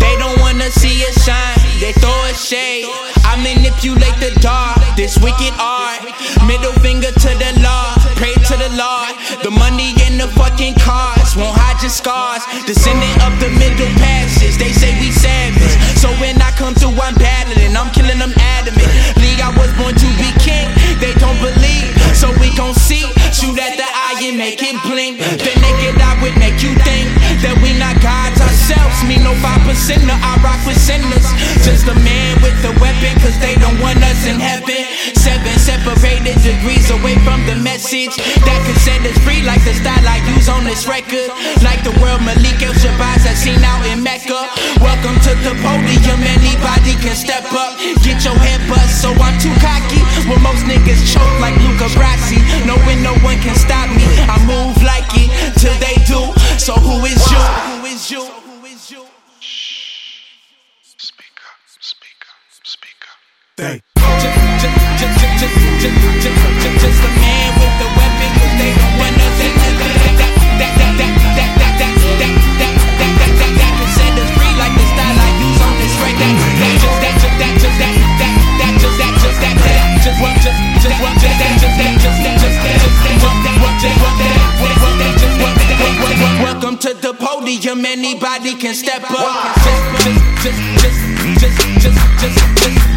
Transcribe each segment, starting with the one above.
They don't wanna see us shine, they throw a shade. I manipulate the dark, this wicked art. Middle finger to the law, pray to the Lord. The money in the fucking cars won't hide your scars. Descendant of the middle passes. they say we savage. So when I come through, I'm battling, I'm killing them adamant. League, I was born to be king, they don't believe. So we gon' see, shoot at the eye and make it blink. The naked eye would make you think no five percenter, I rock with sinners. Just a man with a weapon, cause they don't want us in heaven. Seven separated degrees away from the message that can set us free, like the style I use on this record. Like the world Malik El Shabazz I seen out in Mecca. Welcome to the podium, anybody can step up. Get your head bust, so I'm too cocky. Well, most niggas choke like Luca Brasi. Knowing no one can stop me. I move like it till they do. So who is you? Who is you? Who is you? Speak up, speak up, speak Just, just, just, just, just, just, just, just, just a man with a weapon, 'cause they don't want nothing. Welcome to the podium, anybody can step up. Just, just, just, just, just, just, just, just,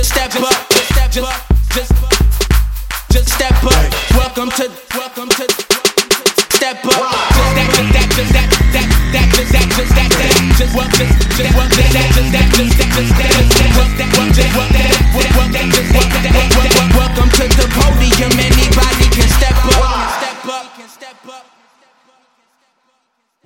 just step up, just step up, just just step up. Welcome to, welcome to, step up. Just that, just that, just that, that, that, just that, just that, that, just just just just that, just that, just that, just.